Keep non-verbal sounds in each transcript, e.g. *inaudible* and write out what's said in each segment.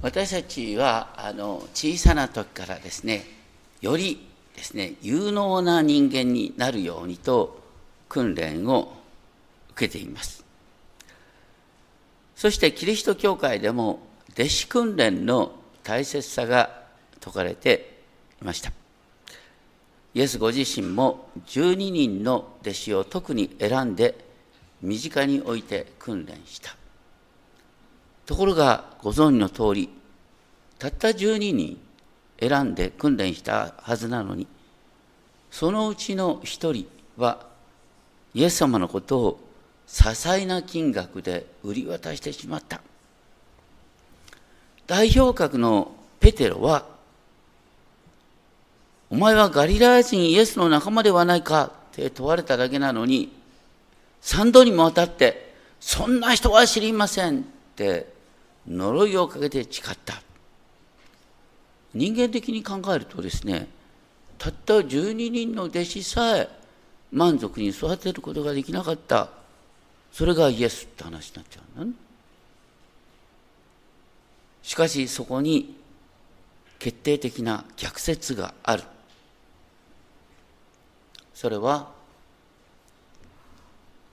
私たちはあの小さな時からですねよりですね有能な人間になるようにと訓練を受けています。そしてキリスト教会でも弟子訓練の大切さが説かれていました。イエスご自身も12人の弟子を特に選んで身近に置いて訓練した。ところがご存知の通りたった12人選んで訓練したはずなのにそのうちの1人はイエス様のことを些細な金額で売り渡してしまった。代表格のペテロはお前はガリラヤ人イエスの仲間ではないかって問われただけなのに、三度にもわたって、そんな人は知りませんって呪いをかけて誓った。人間的に考えるとですね、たった12人の弟子さえ満足に育てることができなかった。それがイエスって話になっちゃうの、ね、しかしそこに決定的な逆説がある。それは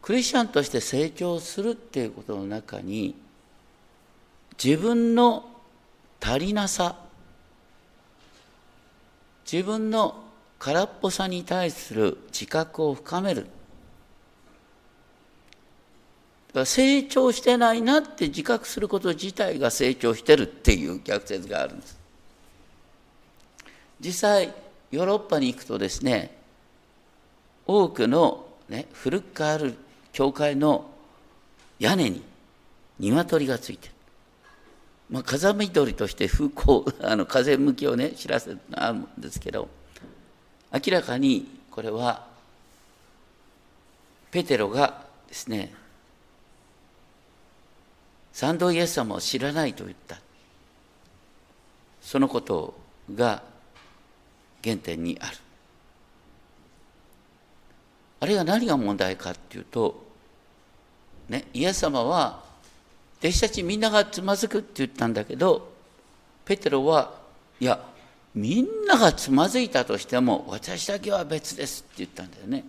クリスチャンとして成長するっていうことの中に自分の足りなさ自分の空っぽさに対する自覚を深める成長してないなって自覚すること自体が成長してるっていう逆説があるんです実際ヨーロッパに行くとですね多くの、ね、古くある教会の屋根に鶏がついてる。まあ、風見鳥として風向 *laughs* あの風向きをね知らせるのあるんですけど明らかにこれはペテロがですね三度イエス様を知らないと言った。そのことが原点にある。あれが何が問題かっていうと、ね、イエス様は弟子たちみんながつまずくって言ったんだけどペテロはいやみんながつまずいたとしても私だけは別ですって言ったんだよね。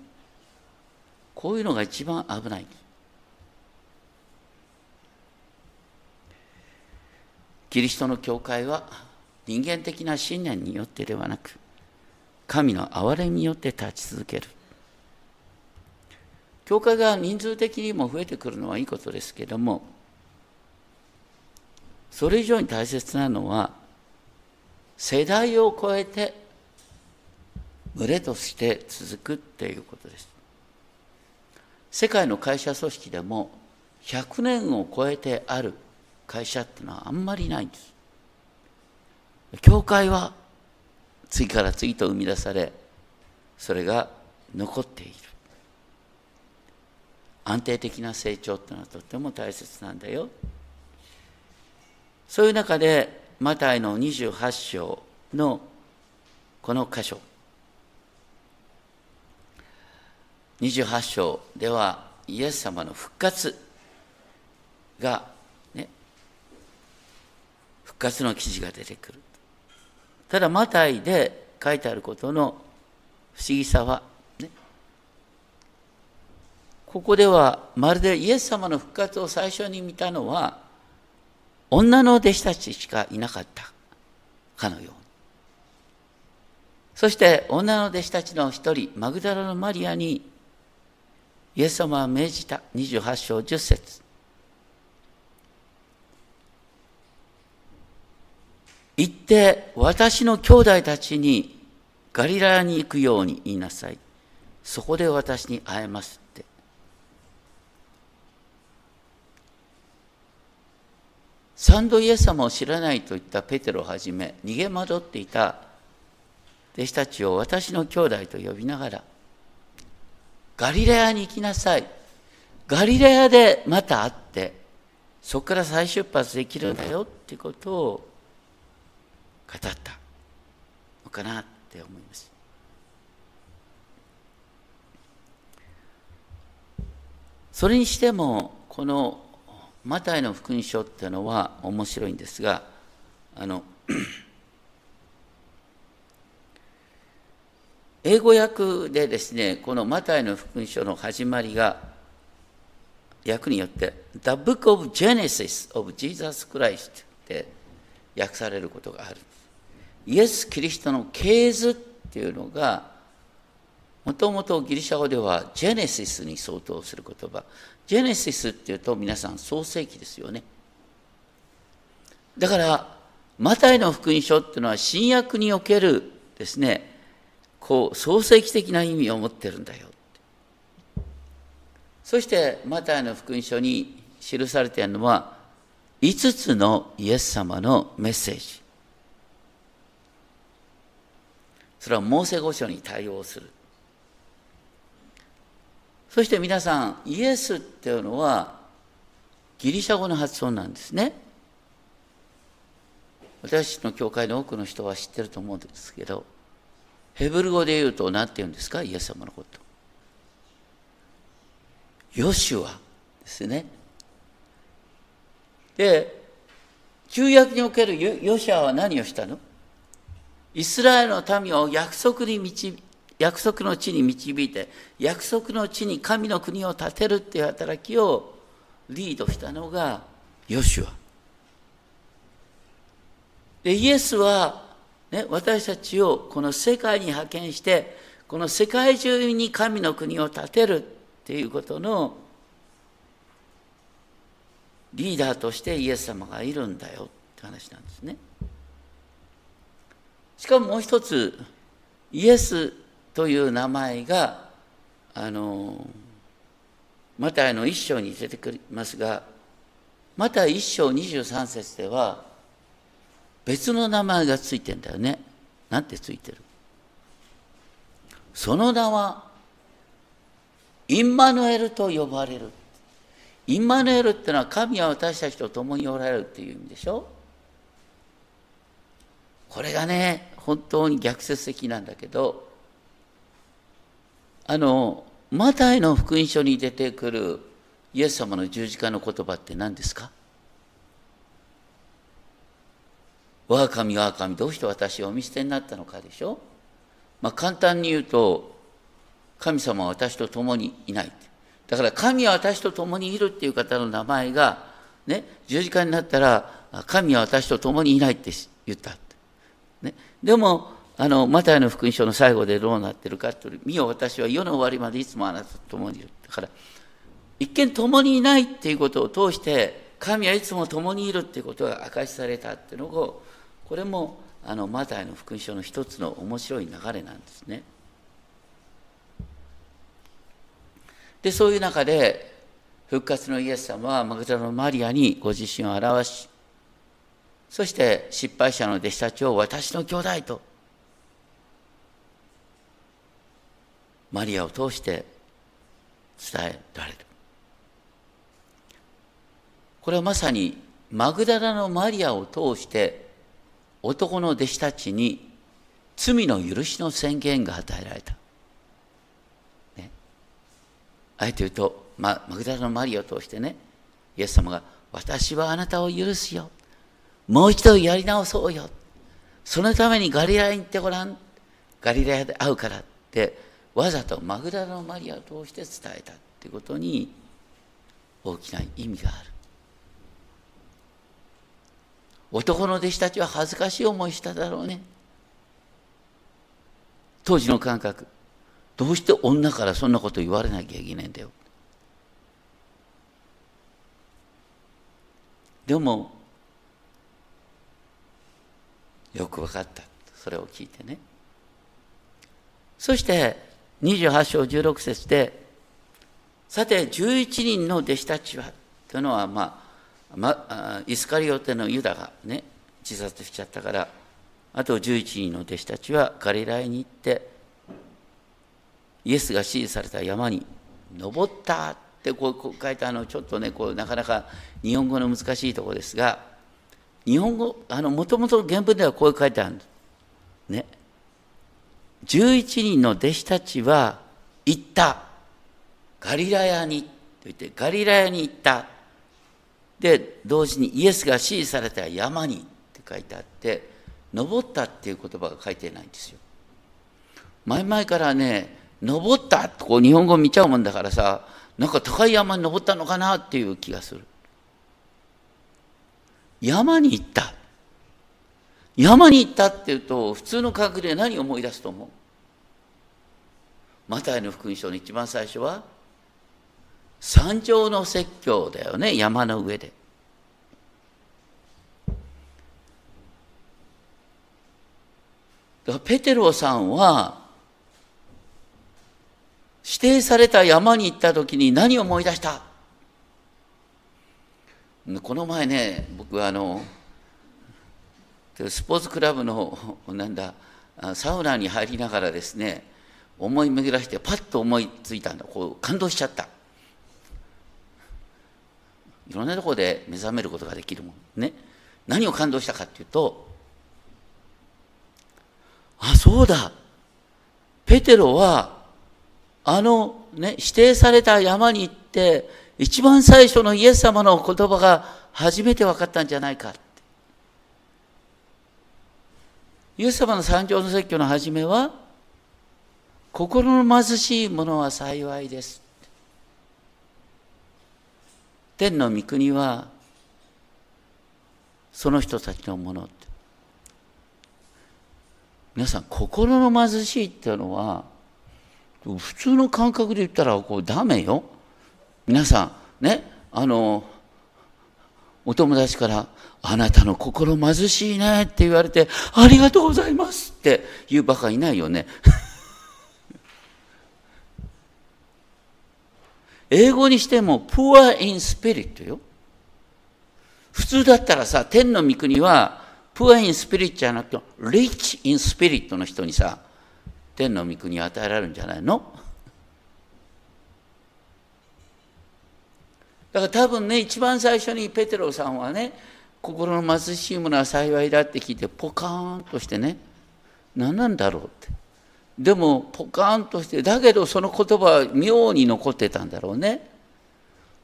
こういうのが一番危ない。キリストの教会は人間的な信念によってではなく神の憐れみによって立ち続ける。教会が人数的にも増えてくるのはいいことですけどもそれ以上に大切なのは世代を超えて群れとして続くっていうことです。世界の会社組織でも100年を超えてある会社っていうのはあんまりないんです。教会は次から次と生み出されそれが残っている。安定的な成長っていうのはとても大切なんだよ。そういう中でマタイの28章のこの箇所。28章ではイエス様の復活がね復活の記事が出てくる。ただマタイで書いてあることの不思議さはねここではまるでイエス様の復活を最初に見たのは女の弟子たちしかいなかった。かのように。そして女の弟子たちの一人マグダラのマリアにイエス様は命じた。28章10節。行って私の兄弟たちにガリラヤに行くように言いなさい。そこで私に会えます。三度イエス様を知らないと言ったペテロをはじめ逃げ惑っていた弟子たちを私の兄弟と呼びながらガリレアに行きなさい。ガリレアでまた会ってそこから再出発できるんだよってことを語った。のかなって思います。それにしてもこのマタイの福音書っていうのは面白いんですがあの *clears throat* 英語訳でですねこのマタイの福音書の始まりが訳によって The Book of Genesis of Jesus Christ って訳されることがある。イエス・キリストの系図っていうのがもともとギリシャ語ではジェネシスに相当する言葉。ジェネシスっていうと皆さん創世記ですよね。だからマタイの福音書っていうのは新約におけるですねこう創世記的な意味を持ってるんだよ。そしてマタイの福音書に記されているのは5つのイエス様のメッセージ。それはモーセ御書に対応する。そして皆さんイエスっていうのはギリシャ語の発音なんですね。私の教会の多くの人は知ってると思うんですけどヘブル語で言うと何て言うんですか？イエス様のこと。ヨシュアですね。で、旧約におけるヨシュアは何をしたの？イスラエルの民を約束に導約束の地に導いて約束の地に神の国を建てるっていう働きをリードしたのがヨシュア。でイエスは、ね、私たちをこの世界に派遣してこの世界中に神の国を建てるっていうことのリーダーとしてイエス様がいるんだよって話なんですね。しかももう一つイエスという名前があのマタイの一章に出てくりますがマタイ一章23節では別の名前がついてんだよね。なんてついてる？その名はインマヌエルと呼ばれる。インマヌエルってのは神は私たちと共におられるっていう意味でしょ？これがね、本当に逆説的なんだけど、あの、マタイの福音書に出てくるイエス様の十字架の言葉って何ですか？我が神我が神どうして私をお見捨てになったのかでしょ？まあ簡単に言うと神様は私と共にいない。だから神は私と共にいるっていう方の名前が、ね、十字架になったら、神は私と共にいないって言った。ね、でも、あの、マタイの福音書の最後でどうなってるかというと、見よ私は世の終わりまでいつもあなたと共にいる。だから、一見共にいないっていうことを通して、神はいつも共にいるっていうことが明かしされたっていうのを、これも、あの、マタイの福音書の一つの面白い流れなんですね。でそういう中で復活のイエス様はマグダラのマリアにご自身を表しそして失敗者の弟子たちを私の兄弟とマリアを通して伝えられるこれはまさにマグダラのマリアを通して男の弟子たちに罪の許しの宣言が与えられたねあえて言うと、ま、マグダラのマリアを通してね、イエス様が、私はあなたを許すよ。もう一度やり直そうよ。そのためにガリラに行ってごらん。ガリラで会うからって、わざとマグダラのマリアを通して伝えたってことに大きな意味がある。男の弟子たちは恥ずかしい思いしただろうね。当時の感覚。どうして女からそんなこと言われなきゃいけないんだよ。でもよく分かったそれを聞いてねそして28章16節でさて11人の弟子たちはというのはまあ、ま、イスカリオテのユダがね自殺しちゃったからあと11人の弟子たちはガリラヤに行ってイエスが指示された山に登ったってこう書いてあのちょっとねこうなかなか日本語の難しいところですが日本語あのもともと原文ではこう書いてあるんです。ね。11人の弟子たちは行った。ガリラヤにと言ってガリラヤに行った。で同時にイエスが指示された山にって書いてあって登ったっていう言葉が書いてないんですよ前々からね登ったってこう日本語見ちゃうもんだからさなんか高い山に登ったのかなっていう気がする山に行った山に行ったっていうと普通の感覚で何を思い出すと思う？マタイの福音書の一番最初は山上の説教だよね山の上で。ペテロさんは指定された山に行った時に何を思い出した？この前ね僕はあのスポーツクラブのなんだサウナに入りながらですね思い巡らしてパッと思いついたんだ。こう感動しちゃった。いろんなところで目覚めることができるもん。ね。何を感動したかっていうとあそうだ。ペテロはあのね、指定された山に行って、一番最初のイエス様の言葉が初めて分かったんじゃないか。イエス様の三条の説教の初めは、心の貧しい者は幸いです。天の御国は、その人たちのもの。皆さん、心の貧しいっていうのは、普通の感覚で言ったらこうダメよ皆さんねあのお友達から「あなたの心貧しいね」って言われて「ありがとうございます」って言うばかいないよね。*laughs* 英語にしても「poor in spirit」よ。普通だったらさ天の御国は「poor in spirit」じゃなくて「rich in spirit」の人にさ天の御国与えられるんじゃないの？だから多分ね一番最初にペテロさんはね心の貧しいものは幸いだって聞いてポカーンとしてね何なんだろうって。でもポカーンとしてだけどその言葉は妙に残ってたんだろうね。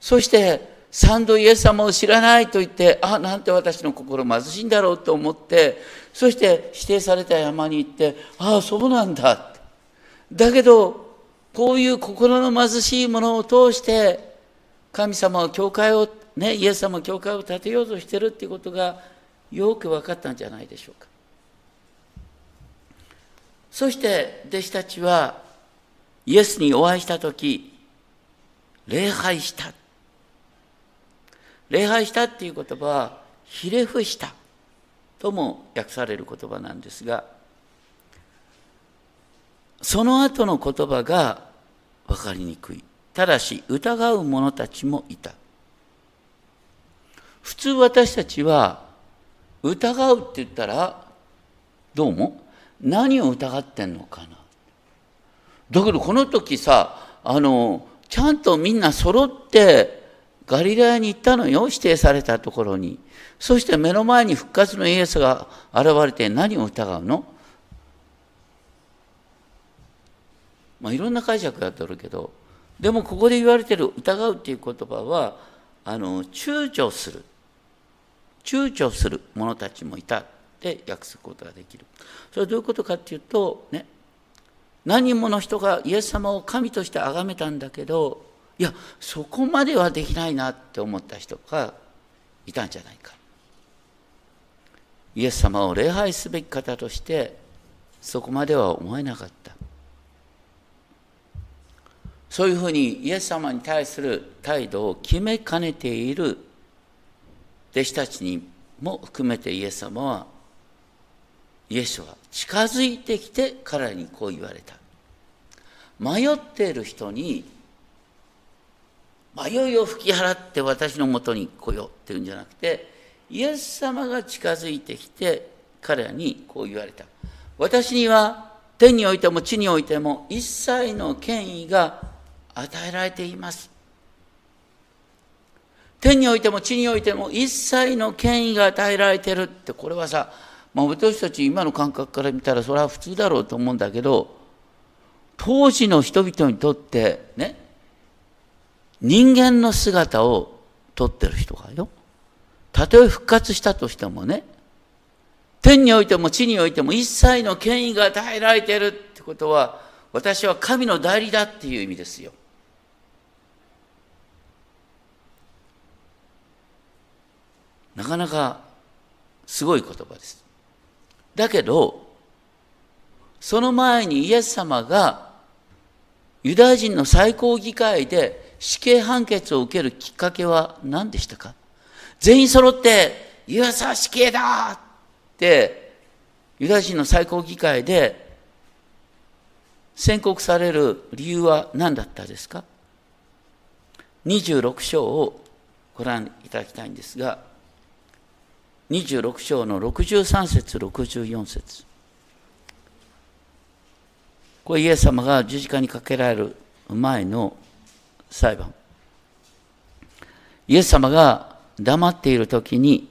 そして三度イエス様を知らないと言ってあなんて私の心貧しいんだろうと思ってそして指定された山に行ってああそうなんだだけどこういう心の貧しいものを通して神様は教会をねイエス様は教会を建てようとしてるっていうことがよく分かったんじゃないでしょうか。そして弟子たちはイエスにお会いした時礼拝した。礼拝したっていう言葉はひれ伏したとも訳される言葉なんですがその後の言葉が分かりにくい。ただし疑う者たちもいた。普通私たちは疑うって言ったらどうも何を疑ってんのかな？だけどこの時さあのちゃんとみんな揃ってガリラヤに行ったのよ指定されたところに。そして目の前に復活のイエスが現れて何を疑うの？まあいろんな解釈があるけどでもここで言われてる疑うっていう言葉はあの躊躇する。躊躇する者たちもいたって訳すことができる。それはどういうことかっていうとね何人もの人がイエス様を神として崇めたんだけどいやそこまではできないなって思った人がいたんじゃないか。イエス様を礼拝すべき方としてそこまでは思えなかった。そういうふうにイエス様に対する態度を決めかねている弟子たちにも含めてイエス様はイエスは近づいてきて彼にこう言われた。迷っている人に迷いを吹き払って私のもとに来ようっていうんじゃなくてイエス様が近づいてきて彼らにこう言われた。私には天においても地においても一切の権威が与えられています天においても地においても一切の権威が与えられてるってこれはさ、まあ、私たち今の感覚から見たらそれは普通だろうと思うんだけど当時の人々にとってね人間の姿をとってる人がよたとえ復活したとしてもね天においても地においても一切の権威が与えられてるってことは、私は神の代理だっていう意味ですよ。なかなかすごい言葉です。だけど、その前にイエス様がユダヤ人の最高議会で死刑判決を受けるきっかけは何でしたか？全員揃ってイエスは死刑だってユダヤ人の最高議会で宣告される理由は何だったですか？26章をご覧いただきたいんですが26章の63節64節。これイエス様が十字架にかけられる前の裁判。イエス様が黙っている時に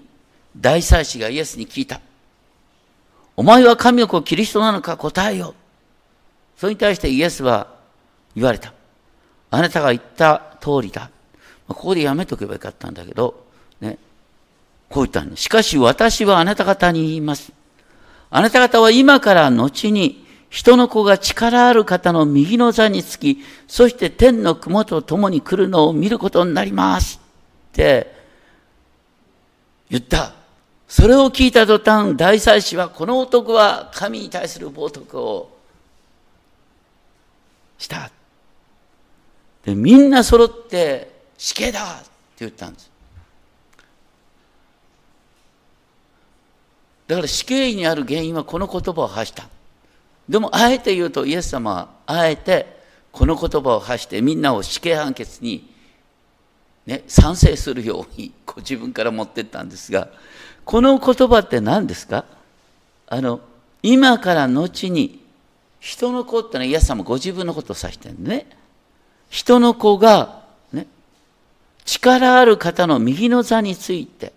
大祭司がイエスに聞いた。お前は神の子キリストなのか答えよそれに対してイエスは言われた。あなたが言った通りだ。ここでやめとけばよかったんだけどね。こう言ったんですしかし私はあなた方に言いますあなた方は今から後に人の子が力ある方の右の座につき、そして天の雲と共に来るのを見ることになりますって言った。それを聞いた途端、大祭司はこの男は神に対する冒涜をした。で、みんな揃って死刑だって言ったんです。だから死刑にある原因はこの言葉を発した。でもあえて言うとイエス様はあえてこの言葉を発してみんなを死刑判決に、ね、賛成するようにこう自分から持ってったんですがこの言葉って何ですか？あの今から後に人の子ってのはイエス様ご自分のことを指してるね。人の子が、ね、力ある方の右の座について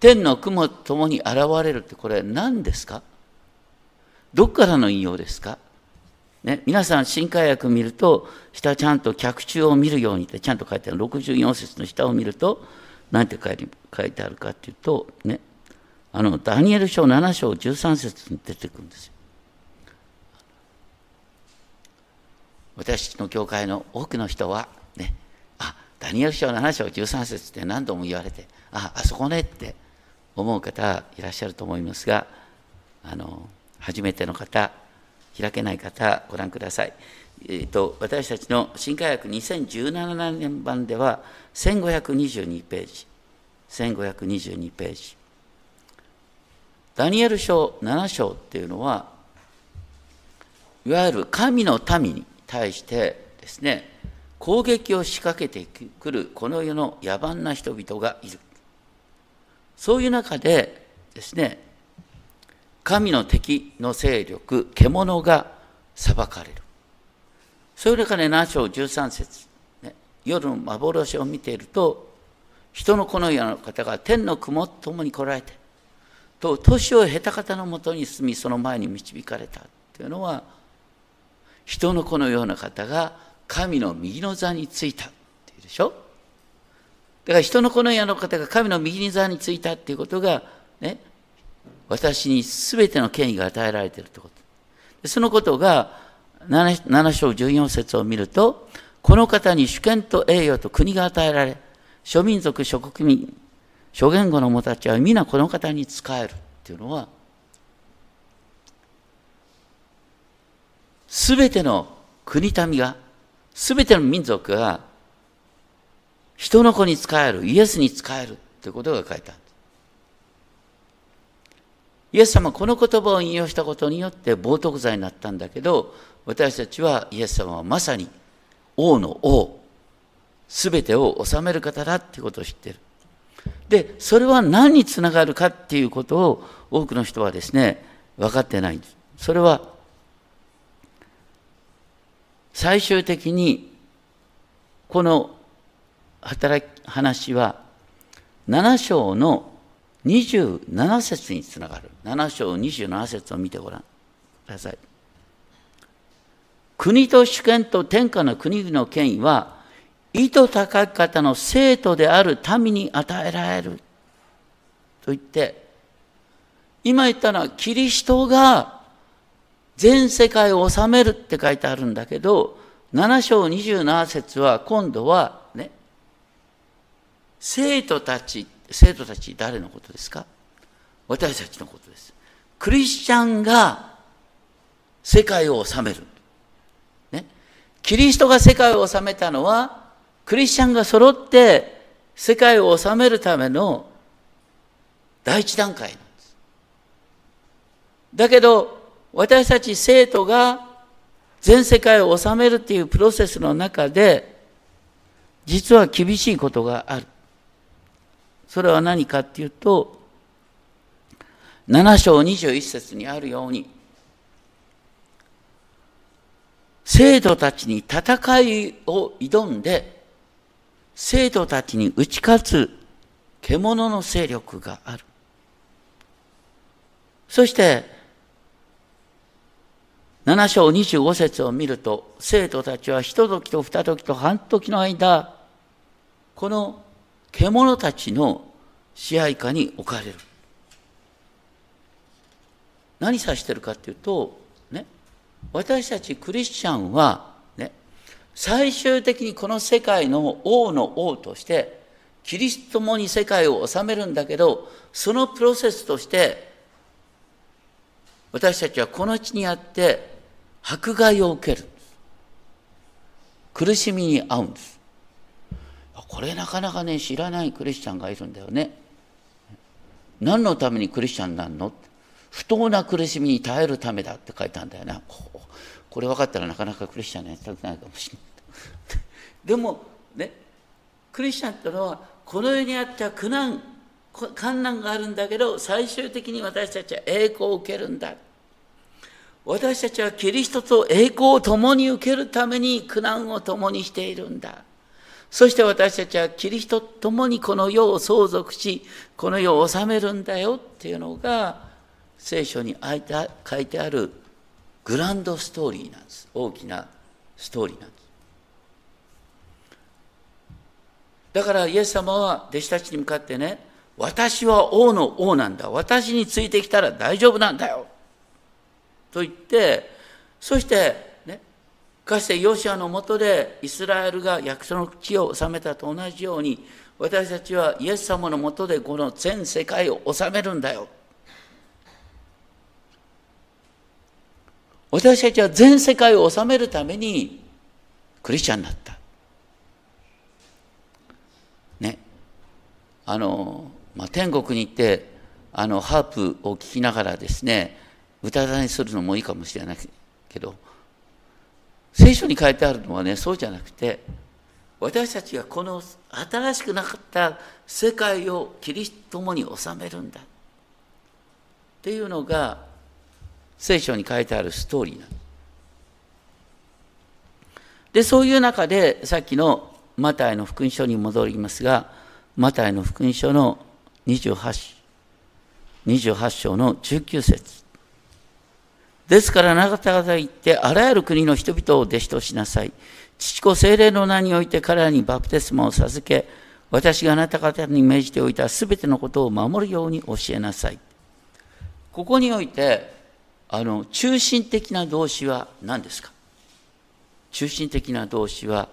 天の雲と共に現れるってこれ何ですか？どっからの引用ですか？ね、皆さん、新海訳見ると、下ちゃんと脚中を見るようにってちゃんと書いてある。64節の下を見ると、何て書いてあるかっていうと、ね、あの、ダニエル書7章13節に出てくるんですよ。私の教会の多くの人は、ね、あ、ダニエル書7章13節って何度も言われて、あ、あそこねって思う方いらっしゃると思いますが、あの、初めての方、開けない方、ご覧ください。えーと、私たちの新科学2017年版では1522ページ、1522ページ。ダニエル書7章っていうのは、いわゆる神の民に対してですね、攻撃を仕掛けてくるこの世の野蛮な人々がいる。そういう中でですね、神の敵の勢力、獣が裁かれる。それから7章13節、ね、夜の幻を見ていると、人の子のような方が天の雲と共に来られて、と年を経た方のもとに住み、その前に導かれたというのは、人の子のような方が神の右の座についたっていうでしょだから人の子のような方が神の右の座についたっていうことが、ね、私に全ての権威が与えられているということ。そのことが7、7章14節を見ると、この方に主権と栄誉と国が与えられ、諸民族、諸国民、諸言語の者たちは皆この方に仕えるっていうのは、すべての国民が、すべての民族が、人の子に仕える、イエスに仕えるということが書いてある。イエス様はこの言葉を引用したことによって冒涜罪になったんだけど、私たちはイエス様はまさに王の王、すべてを治める方だってことを知ってる。で、それは何につながるかっていうことを多くの人はですね、分かってないんです。それは、最終的に、この働き、話は、7章の27節につながる。7章27節を見てごらんください。国と主権と天下の国々の権威は、意図高き方の生徒である民に与えられる。と言って、今言ったのはキリストが全世界を治めるって書いてあるんだけど、7章27節は今度は、生徒たち、生徒たち誰のことですか？私たちのことです。クリスチャンが世界を治める。ね。キリストが世界を治めたのは、クリスチャンが揃って世界を治めるための第一段階なんです。だけど、私たち生徒が全世界を治めるっていうプロセスの中で、実は厳しいことがある。それは何かっていうと、7章21節にあるように、生徒たちに戦いを挑んで、生徒たちに打ち勝つ獣の勢力がある。そして、7章25節を見ると、生徒たちは一時と二時と半時の間、この獣たちの支配下に置かれる。何指してるかっていうと、ね、私たちクリスチャンは、ね、最終的にこの世界の王の王として、キリストもに世界を治めるんだけど、そのプロセスとして、私たちはこの地にあって迫害を受ける苦しみに遭うんです。これなかなかね、知らないクリスチャンがいるんだよね。何のためにクリスチャンになるの？不当な苦しみに耐えるためだって書いたんだよな。これ分かったらなかなかクリスチャンになりたくないかもしれない。でもね、クリスチャンってのはこの世にあっては苦難、困難があるんだけど、最終的に私たちは栄光を受けるんだ。私たちはキリストと栄光を共に受けるために苦難を共にしているんだ。そして私たちはキリストと共にこの世を相続し、この世を治めるんだよっていうのが、聖書に書いてあるグランドストーリーなんです。大きなストーリーなんです。だからイエス様は弟子たちに向かってね、私は王の王なんだ。私についてきたら大丈夫なんだよ。と言って、そして、かつてヨシアのもとでイスラエルが約束の地を治めたと同じように、私たちはイエス様のもとでこの全世界を治めるんだよ。私たちは全世界を治めるためにクリスチャンになった。ね。あの、まあ、天国に行って、あの、ハープを聴きながらですね、歌だにするのもいいかもしれないけど、聖書に書いてあるのはね、そうじゃなくて、私たちがこの新しくなかった世界をキリストともに治めるんだ。っていうのが、聖書に書いてあるストーリーなんで、そういう中で、さっきのマタイの福音書に戻りますが、マタイの福音書の 28, 28章の19節ですから、あなた方言って、あらゆる国の人々を弟子としなさい。父子精霊の名において彼らにバプテスマを授け、私があなた方に命じておいたすべてのことを守るように教えなさい。ここにおいて、あの中心的な動詞は何ですか？中心的な動詞は、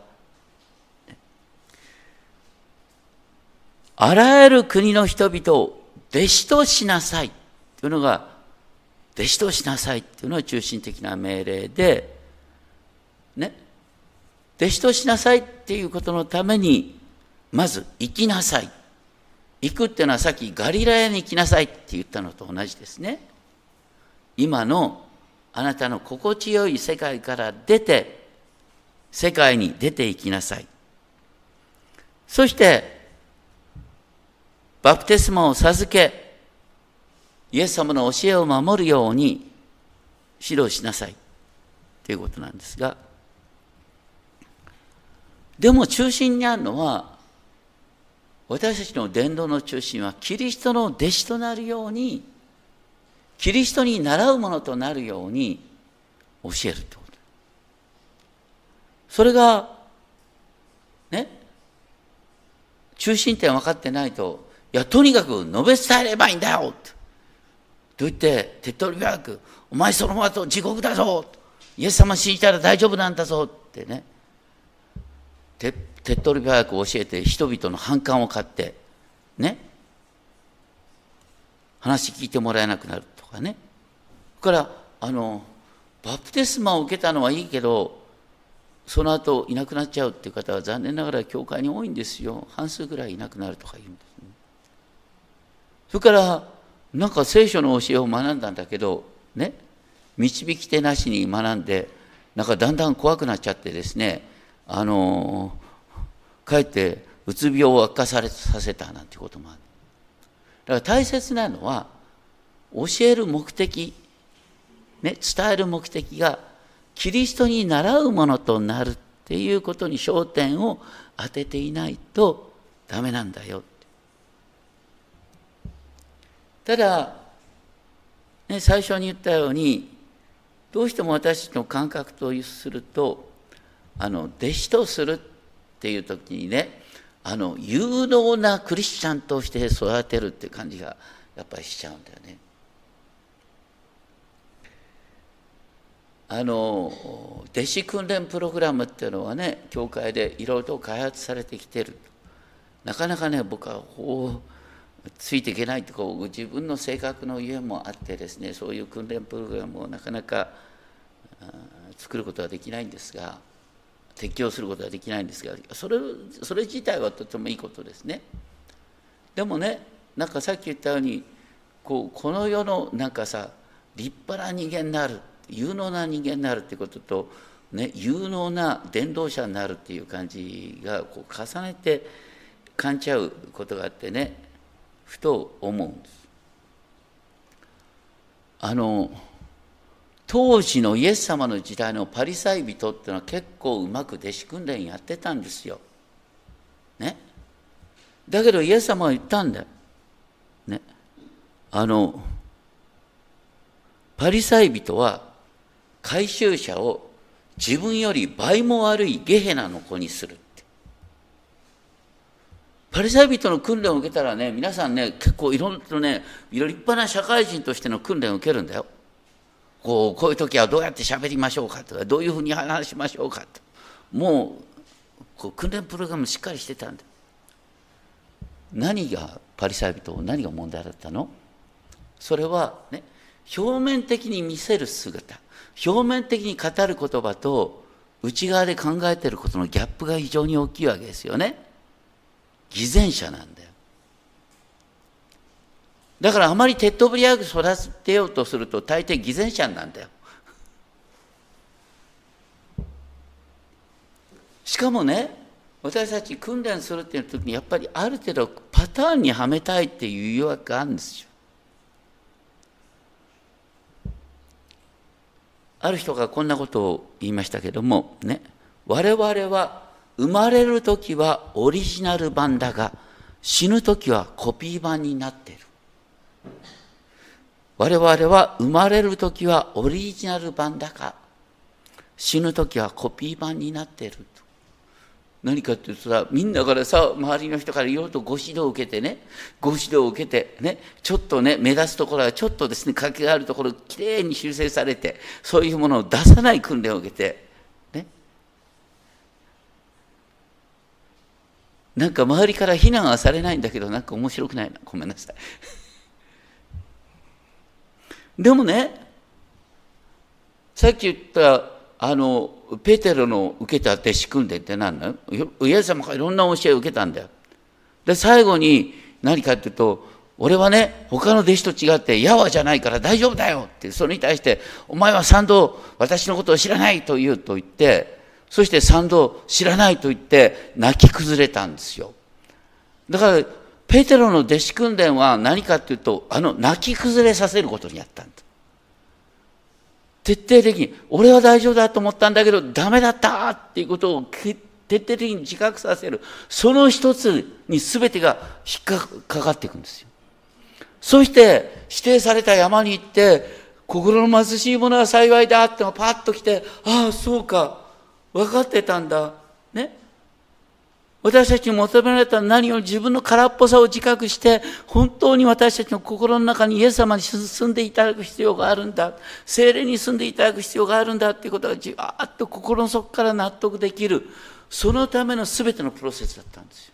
あらゆる国の人々を弟子としなさいというのが、弟子としなさいというのが中心的な命令で、ね、弟子としなさいっていうことのために、まず行きなさい。行くっていうのはさっきガリラヤに行きなさいって言ったのと同じですね。今のあなたの心地よい世界から出て、世界に出ていきなさい。そして、バプテスマを授け、イエス様の教えを守るように指導しなさい。ということなんですが、でも中心にあるのは、私たちの伝道の中心は、キリストの弟子となるようにキリストに習うものとなるように教えるってこと。それが、ね、中心点分かってないと、いや、とにかく述べ伝えればいいんだよって。と言って、手っ取り早く、お前そのままと地獄だぞイエス様信じたら大丈夫なんだぞってね、手手っ取り早く教えて人々の反感を買って、ね、話聞いてもらえなくなるとかね。それから、あの、バプテスマを受けたのはいいけど、その後いなくなっちゃうっていう方は残念ながら教会に多いんですよ。半数ぐらいいなくなるとか言うんですね。それから、なんか聖書の教えを学んだんだけど、ね、導き手なしに学んで、なんかだんだん怖くなっちゃってですね、あのかえってうつ病を悪化されさせたなんてこともある。だから大切なのは、教える目的、ね、伝える目的がキリストに習うものとなるっていうことに焦点を当てていないとダメなんだよ。ただ、ね、最初に言ったようにどうしても私の感覚とするとあの弟子とするっていう時にねあの有能なクリスチャンとして育てるって感じがやっぱりしちゃうんだよね。あの弟子訓練プログラムっていうのはね教会でいろいろと開発されてきてるなかなかね僕はこうついていけないとこう自分の性格のゆえもあってですねそういう訓練プログラムをなかなか作ることはできないんですが適用することはできないんですがそれそれ自体はとてもいいことですね。でもねなんかさっき言ったようにこうこの世のなんかさ立派な人間になる有能な人間になるっていうことと、ね、有能な伝道者になるっていう感じがこう重ねて感じちゃうことがあってねふと思うんです。あの当時のイエス様の時代のパリサイ人っていうのは結構うまく弟子訓練やってたんですよ。ね。だけどイエス様は言ったんだよ。ね。あのパリサイ人は回収者を自分より倍も悪いゲヘナの子にする。パリサイ人の訓練を受けたらね、皆さんね、結構いろんなね、立派な社会人としての訓練を受けるんだよ。こう、こういう時はどうやって喋りましょうかとか、どういうふうに話しましょうかと。もう、こう訓練プログラムしっかりしてたんだよ。何がパリサイ人、何が問題だったの？それはね、表面的に見せる姿。表面的に語る言葉と内側で考えていることのギャップが非常に大きいわけですよね。偽善者なんだよ。だからあまり手っ取り早く育てようとすると大抵偽善者なんだよ。しかもね、私たち訓練するっていう時にやっぱりある程度パターンにはめたいっていう誘惑があるんですよ。ある人がこんなことを言いましたけどもね我々は生まれる時はオリジナル版だが死ぬ時はコピー版になっている。我々は生まれる時はオリジナル版だが死ぬ時はコピー版になっている何かっていうとさみんなからさ周りの人からいろいろとご指導を受けてねご指導を受けてねちょっとね目立つところはちょっとですね欠けがあるところきれいに修正されてそういうものを出さない訓練を受けてねなんか周りから非難はされないんだけどなんか面白くないな。ごめんなさい。*laughs* でもねさっき言ったあのペテロの受けた弟子訓練って何なの？イエス様からいろんな教えを受けたんだよ。で最後に何かっていうと俺はね他の弟子と違ってヤワじゃないから大丈夫だよってそれに対してお前は三度私のことを知らないと言うと言ってそして三度知らないと言って泣き崩れたんですよ。だからペテロの弟子訓練は何かっていうとあの泣き崩れさせることにやったんだ。徹底的に、俺は大丈夫だと思ったんだけど、ダメだったっていうことを徹底的に自覚させる。その一つに全てが引っかかっていくんですよ。そして指定された山に行って、心の貧しい者は幸いだってのがパッと来て、ああ、そうか、分かってたんだ。ね。私たちに求められた何より自分の空っぽさを自覚して、本当に私たちの心の中にイエス様に住んでいただく必要があるんだ。精霊に住んでいただく必要があるんだっていうことがじわーっと心の底から納得できる。そのための全てのプロセスだったんですよ。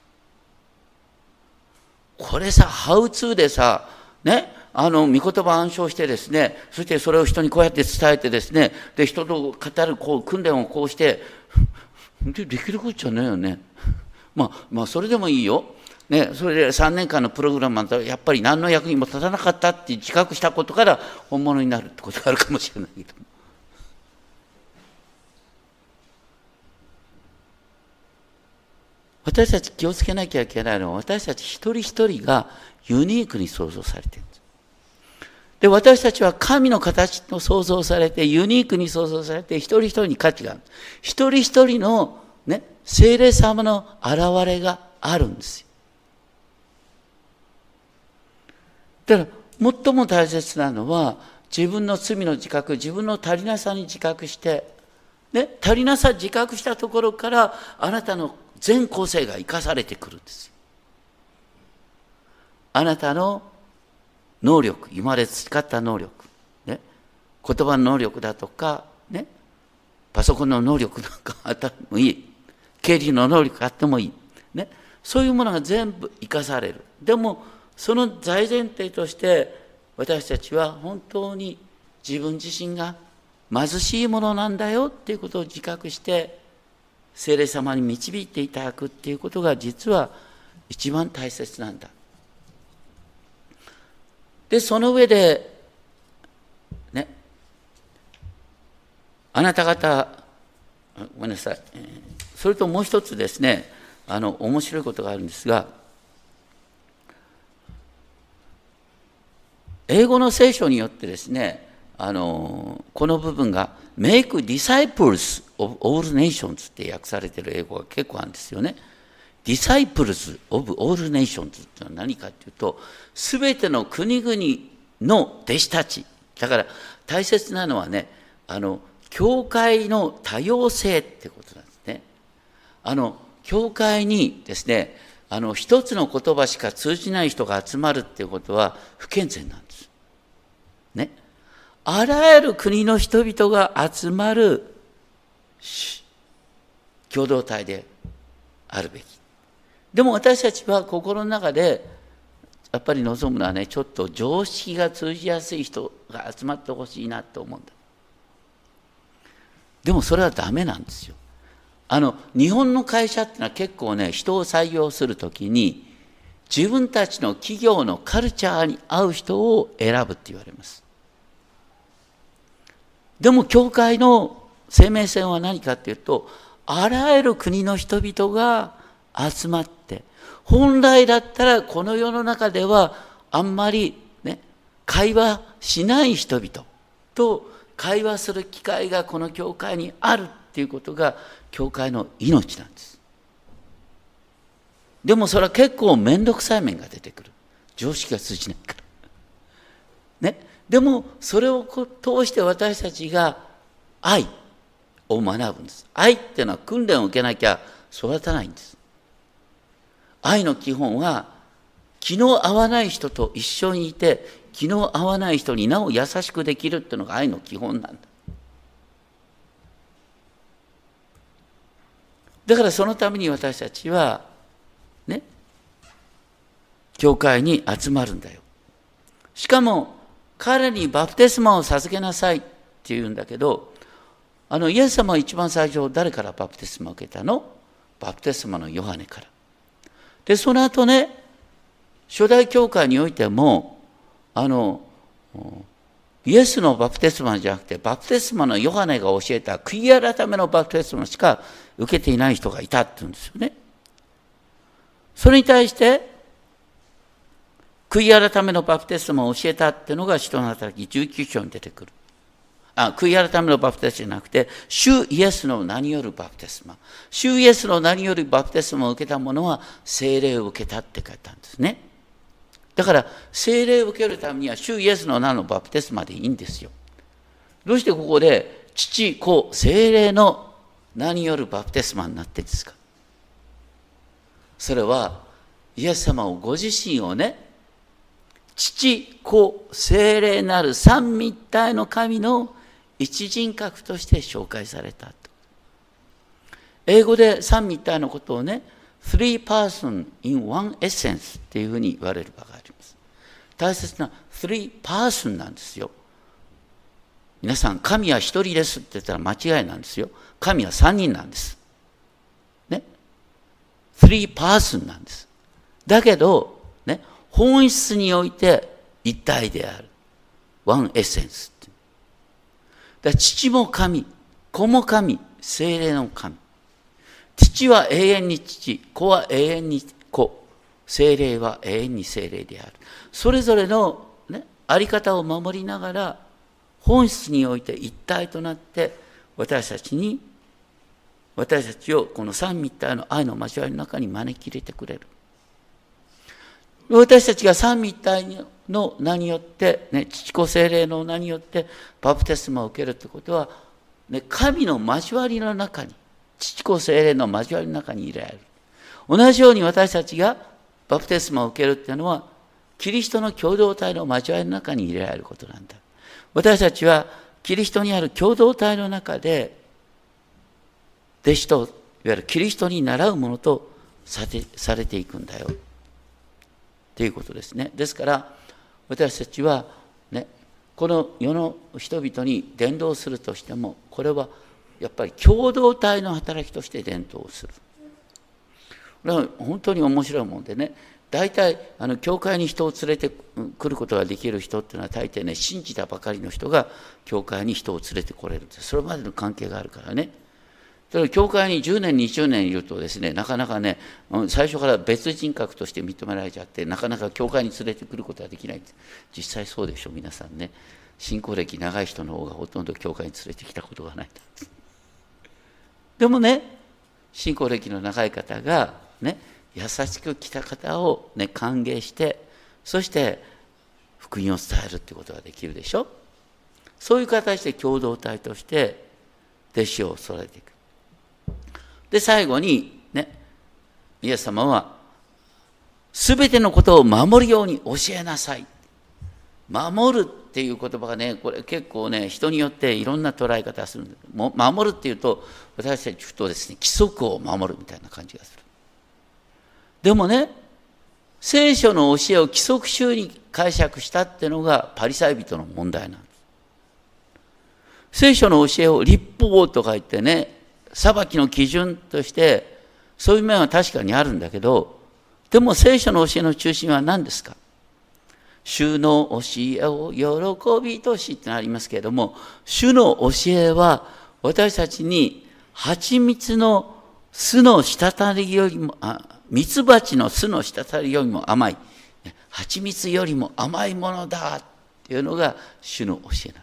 これさ、ハウツーでさ、ね、あの、御言葉暗唱してですね、そしてそれを人にこうやって伝えてですね、で、人と語るこう訓練をこうして、でできることじゃないよね。まあ、まあ、それでもいいよ。ね、それで3年間のプログラムはやっぱり何の役にも立たなかったって自覚したことから本物になるってことがあるかもしれないけど。私たち気をつけなきゃいけないのは私たち一人一人がユニークに創造されているで。私たちは神の形と創造されて、ユニークに創造されて、一人一人に価値がある。一人一人のね、精霊様の現れがあるんですよ。だから、最も大切なのは、自分の罪の自覚、自分の足りなさに自覚して、ね、足りなさ自覚したところから、あなたの全個性が生かされてくるんです。あなたの能力、今まで培った能力、ね、言葉の能力だとか、ね、パソコンの能力なんかあってもいい。経理の能力があってもいい。ね、そういうものが全部生かされる。でも、その大前提として、私たちは本当に自分自身が貧しいものなんだよっていうことを自覚して、聖霊様に導いていただくっていうことが実は一番大切なんだ。で、その上で、ね、あなた方、ごめんなさい、それともう一つですね、あの、面白いことがあるんですが、英語の聖書によってですね、あのこの部分が Make disciples of all nations って訳されてる英語が結構あるんですよね。Disciples of all nations ってのは何かっていうと、すべての国々の弟子たち。だから大切なのはね、あの、教会の多様性ってことなんですね。あの、教会にですね、あの、一つの言葉しか通じない人が集まるっていうことは不健全なんです。ね。あらゆる国の人々が集まる共同体であるべき。でも私たちは心の中でやっぱり望むのはねちょっと常識が通じやすい人が集まってほしいなと思うんだ。でもそれはダメなんですよ。あの日本の会社ってのは結構ね人を採用するときに自分たちの企業のカルチャーに合う人を選ぶって言われます。でも教会の生命線は何かっていうとあらゆる国の人々が集まって本来だったらこの世の中ではあんまりね会話しない人々と会話する機会がこの教会にあるっていうことが教会の命なんです。でもそれは結構面倒くさい面が出てくる。常識が通じないから。ね。でもそれを通して私たちが愛を学ぶんです。愛っていうのは訓練を受けなきゃ育たないんです。愛の基本は気の合わない人と一緒にいて気の合わない人になお優しくできるっていうのが愛の基本なんだ。だからそのために私たちはね教会に集まるんだよ。しかも彼にバプテスマを授けなさいって言うんだけど、あのイエス様は一番最初誰からバプテスマを受けたの？バプテスマのヨハネから。で、その後ね、初代教会においても、あの、イエスのバプテスマじゃなくて、バプテスマのヨハネが教えた悔い改めのバプテスマしか受けていない人がいたって言うんですよね。それに対して、悔い改めのバプテスマを教えたっていうのが人の働き19章に出てくる。あ悔い改めのバプテスマじゃなくて、主イエスの名によるバプテスマ。主イエスの名によるバプテスマを受けた者は聖霊を受けたって書いたんですね。だから、聖霊を受けるためには、主イエスの名のバプテスマでいいんですよ。どうしてここで、父、子、聖霊の名によるバプテスマになってるんですか？それはイエス様をご自身をね父子精霊なる三密体の神の一人格として紹介された英語で三密体のことをね three person in one essence っていうふうに言われる場があります。大切な three person なんですよ。皆さん神は一人ですって言ったら間違いなんですよ。神は三人なんです。ね。three person なんです。だけどね本質において一体である。ワンエッセンスって。だ父も神、子も神、精霊の神。父は永遠に父、子は永遠に子、精霊は永遠に精霊である。それぞれの、ね、あり方を守りながら、本質において一体となって、私たちに、私たちをこの三密体の愛の交わりの中に招き入れてくれる。私たちが三位一体の名によって、ね、父子精霊の名によってバプテスマを受けるということは、ね、神の交わりの中に父子精霊の交わりの中に入れられる。同じように私たちがバプテスマを受けるっていうのはキリストの共同体の交わりの中に入れられることなんだ。私たちはキリストにある共同体の中で弟子といわゆるキリストに倣うものとされていくんだよ。ということですね。ですから私たちはねこの世の人々に伝道するとしてもこれはやっぱり共同体の働きとして伝道する。これは本当に面白いもんでね大体あの教会に人を連れてくることができる人っていうのは大抵ね信じたばかりの人が教会に人を連れてこれるってそれまでの関係があるからねそれ教会に10年20年いるとですねなかなかね最初から別人格として認められちゃってなかなか教会に連れてくることができない実際そうでしょ皆さんね。信仰歴長い人の方がほとんど教会に連れてきたことがないでもね信仰歴の長い方がね優しく来た方をね歓迎してそして福音を伝えるってことができるでしょ。そういう形で共同体として弟子を育てていく。で、最後に、ね、イエス様は、すべてのことを守るように教えなさい。守るっていう言葉がね、これ結構ね、人によっていろんな捉え方するんで守るっていうと、私たちふとですね、規則を守るみたいな感じがする。でもね、聖書の教えを規則集に解釈したっていうのがパリサイ人の問題なんです。聖書の教えを立法とか言ってね、裁きの基準としてそういう面は確かにあるんだけどでも聖書の教えの中心は何ですか？主の教えを喜びとしってありますけれども主の教えは私たちに蜂蜜の巣の滴りよりもミツバチの巣の滴りよりも甘い。蜂蜜よりも甘いものだっていうのが主の教えなん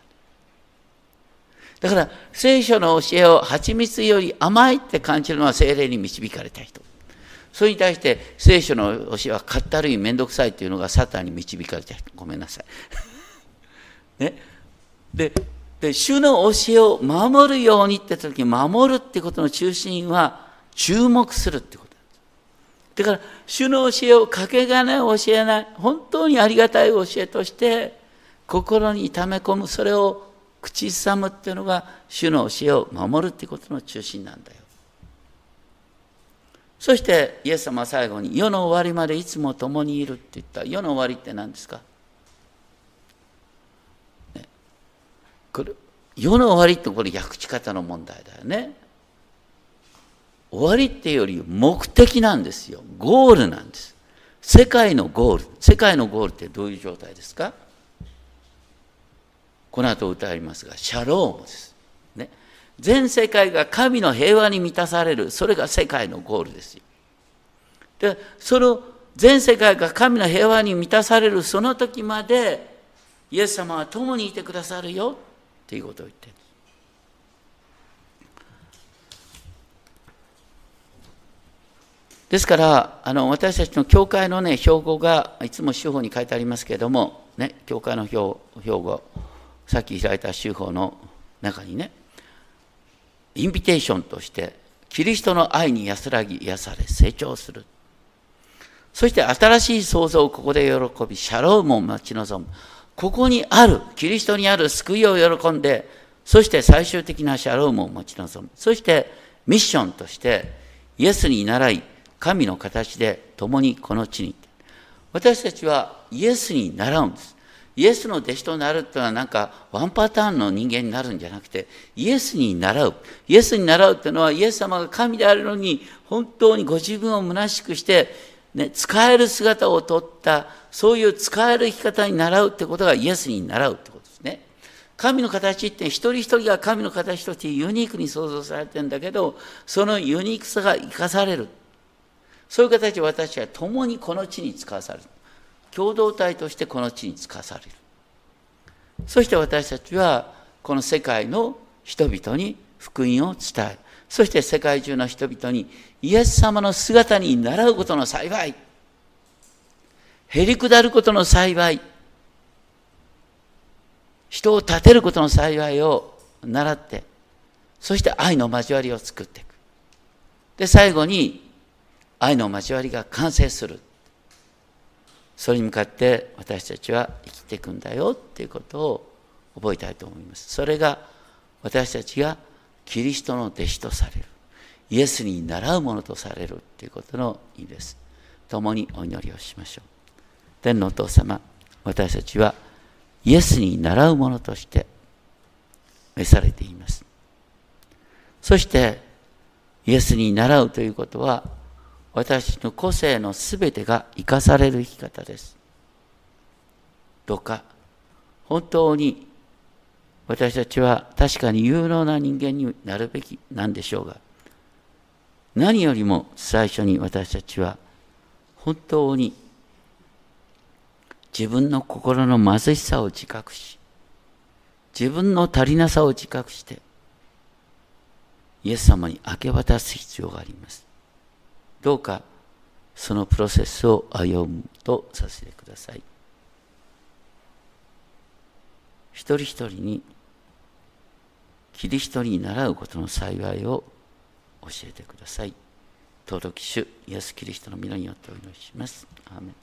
だから聖書の教えを蜂蜜より甘いって感じるのは精霊に導かれた人。それに対して聖書の教えはかったるいめんどくさいっていうのがサタンに導かれた人。ごめんなさい。*laughs* ね。で、で、主の教えを守るようにって時に、守るってことの中心は注目するってことだから、主の教えをかけがね教えない、本当にありがたい教えとして、心に溜め込む、それを口ずさむっていうのが主の教えを守るっていうことの中心なんだよ。そしてイエス様は最後に世の終わりまでいつも共にいるって言った世の終わりって何ですか、ね、これ世の終わりってこれ訳し方の問題だよね。終わりっていうより目的なんですよ。ゴールなんです。世界のゴール。世界のゴールってどういう状態ですか？この後歌いますが、シャロームです。ね。全世界が神の平和に満たされる、それが世界のゴールですよ。で、その全世界が神の平和に満たされるその時まで、イエス様は共にいてくださるよっていうことを言ってる。ですから、あの私たちの教会のね、標語がいつも手法に書いてありますけれども、ね、教会の標語、さっき開いた手法の中にね、インビテーションとして、キリストの愛に安らぎ、癒され、成長する。そして新しい創造をここで喜び、シャロームを待ち望む。ここにある、キリストにある救いを喜んで、そして最終的なシャロームを待ち望む。そしてミッションとして、イエスに倣い、神の形で共にこの地に。私たちはイエスに習うんです。イエスの弟子となるっていうのはなんかワンパターンの人間になるんじゃなくて、イエスに習う。イエスに習うっていうのはイエス様が神であるのに本当にご自分を虚しくして、ね、使える姿をとった、そういう使える生き方に習うってことがイエスに習うってことですね。神の形って一人一人が神の形としてユニークに創造されてるんだけど、そのユニークさが生かされる。そういう形で私は共にこの地に使わされる。共同体としてこの地に使わされる。そして私たちはこの世界の人々に福音を伝え、そして世界中の人々にイエス様の姿に習うことの幸い、へり下ることの幸い、人を立てることの幸いを習って、そして愛の交わりを作っていく。で、最後に愛の交わりが完成する。それに向かって私たちは生きていくんだよっていうことを覚えたいと思います。それが私たちがキリストの弟子とされる。イエスに習うものとされるっていうことの意味です。共にお祈りをしましょう。天のお父様、私たちはイエスに習うものとして召されています。そして、イエスに習うということは、私の個性のすべてが生かされる生き方です。どうか、本当に私たちは確かに有能な人間になるべきなんでしょうが、何よりも最初に私たちは本当に自分の心の貧しさを自覚し、自分の足りなさを自覚して、イエス様に明け渡す必要があります。どうかそのプロセスを歩むとさせてください。一人一人にキリストに習うことの幸いを教えてください。登録主イエス・キリストの皆によってお祈りします。アーメン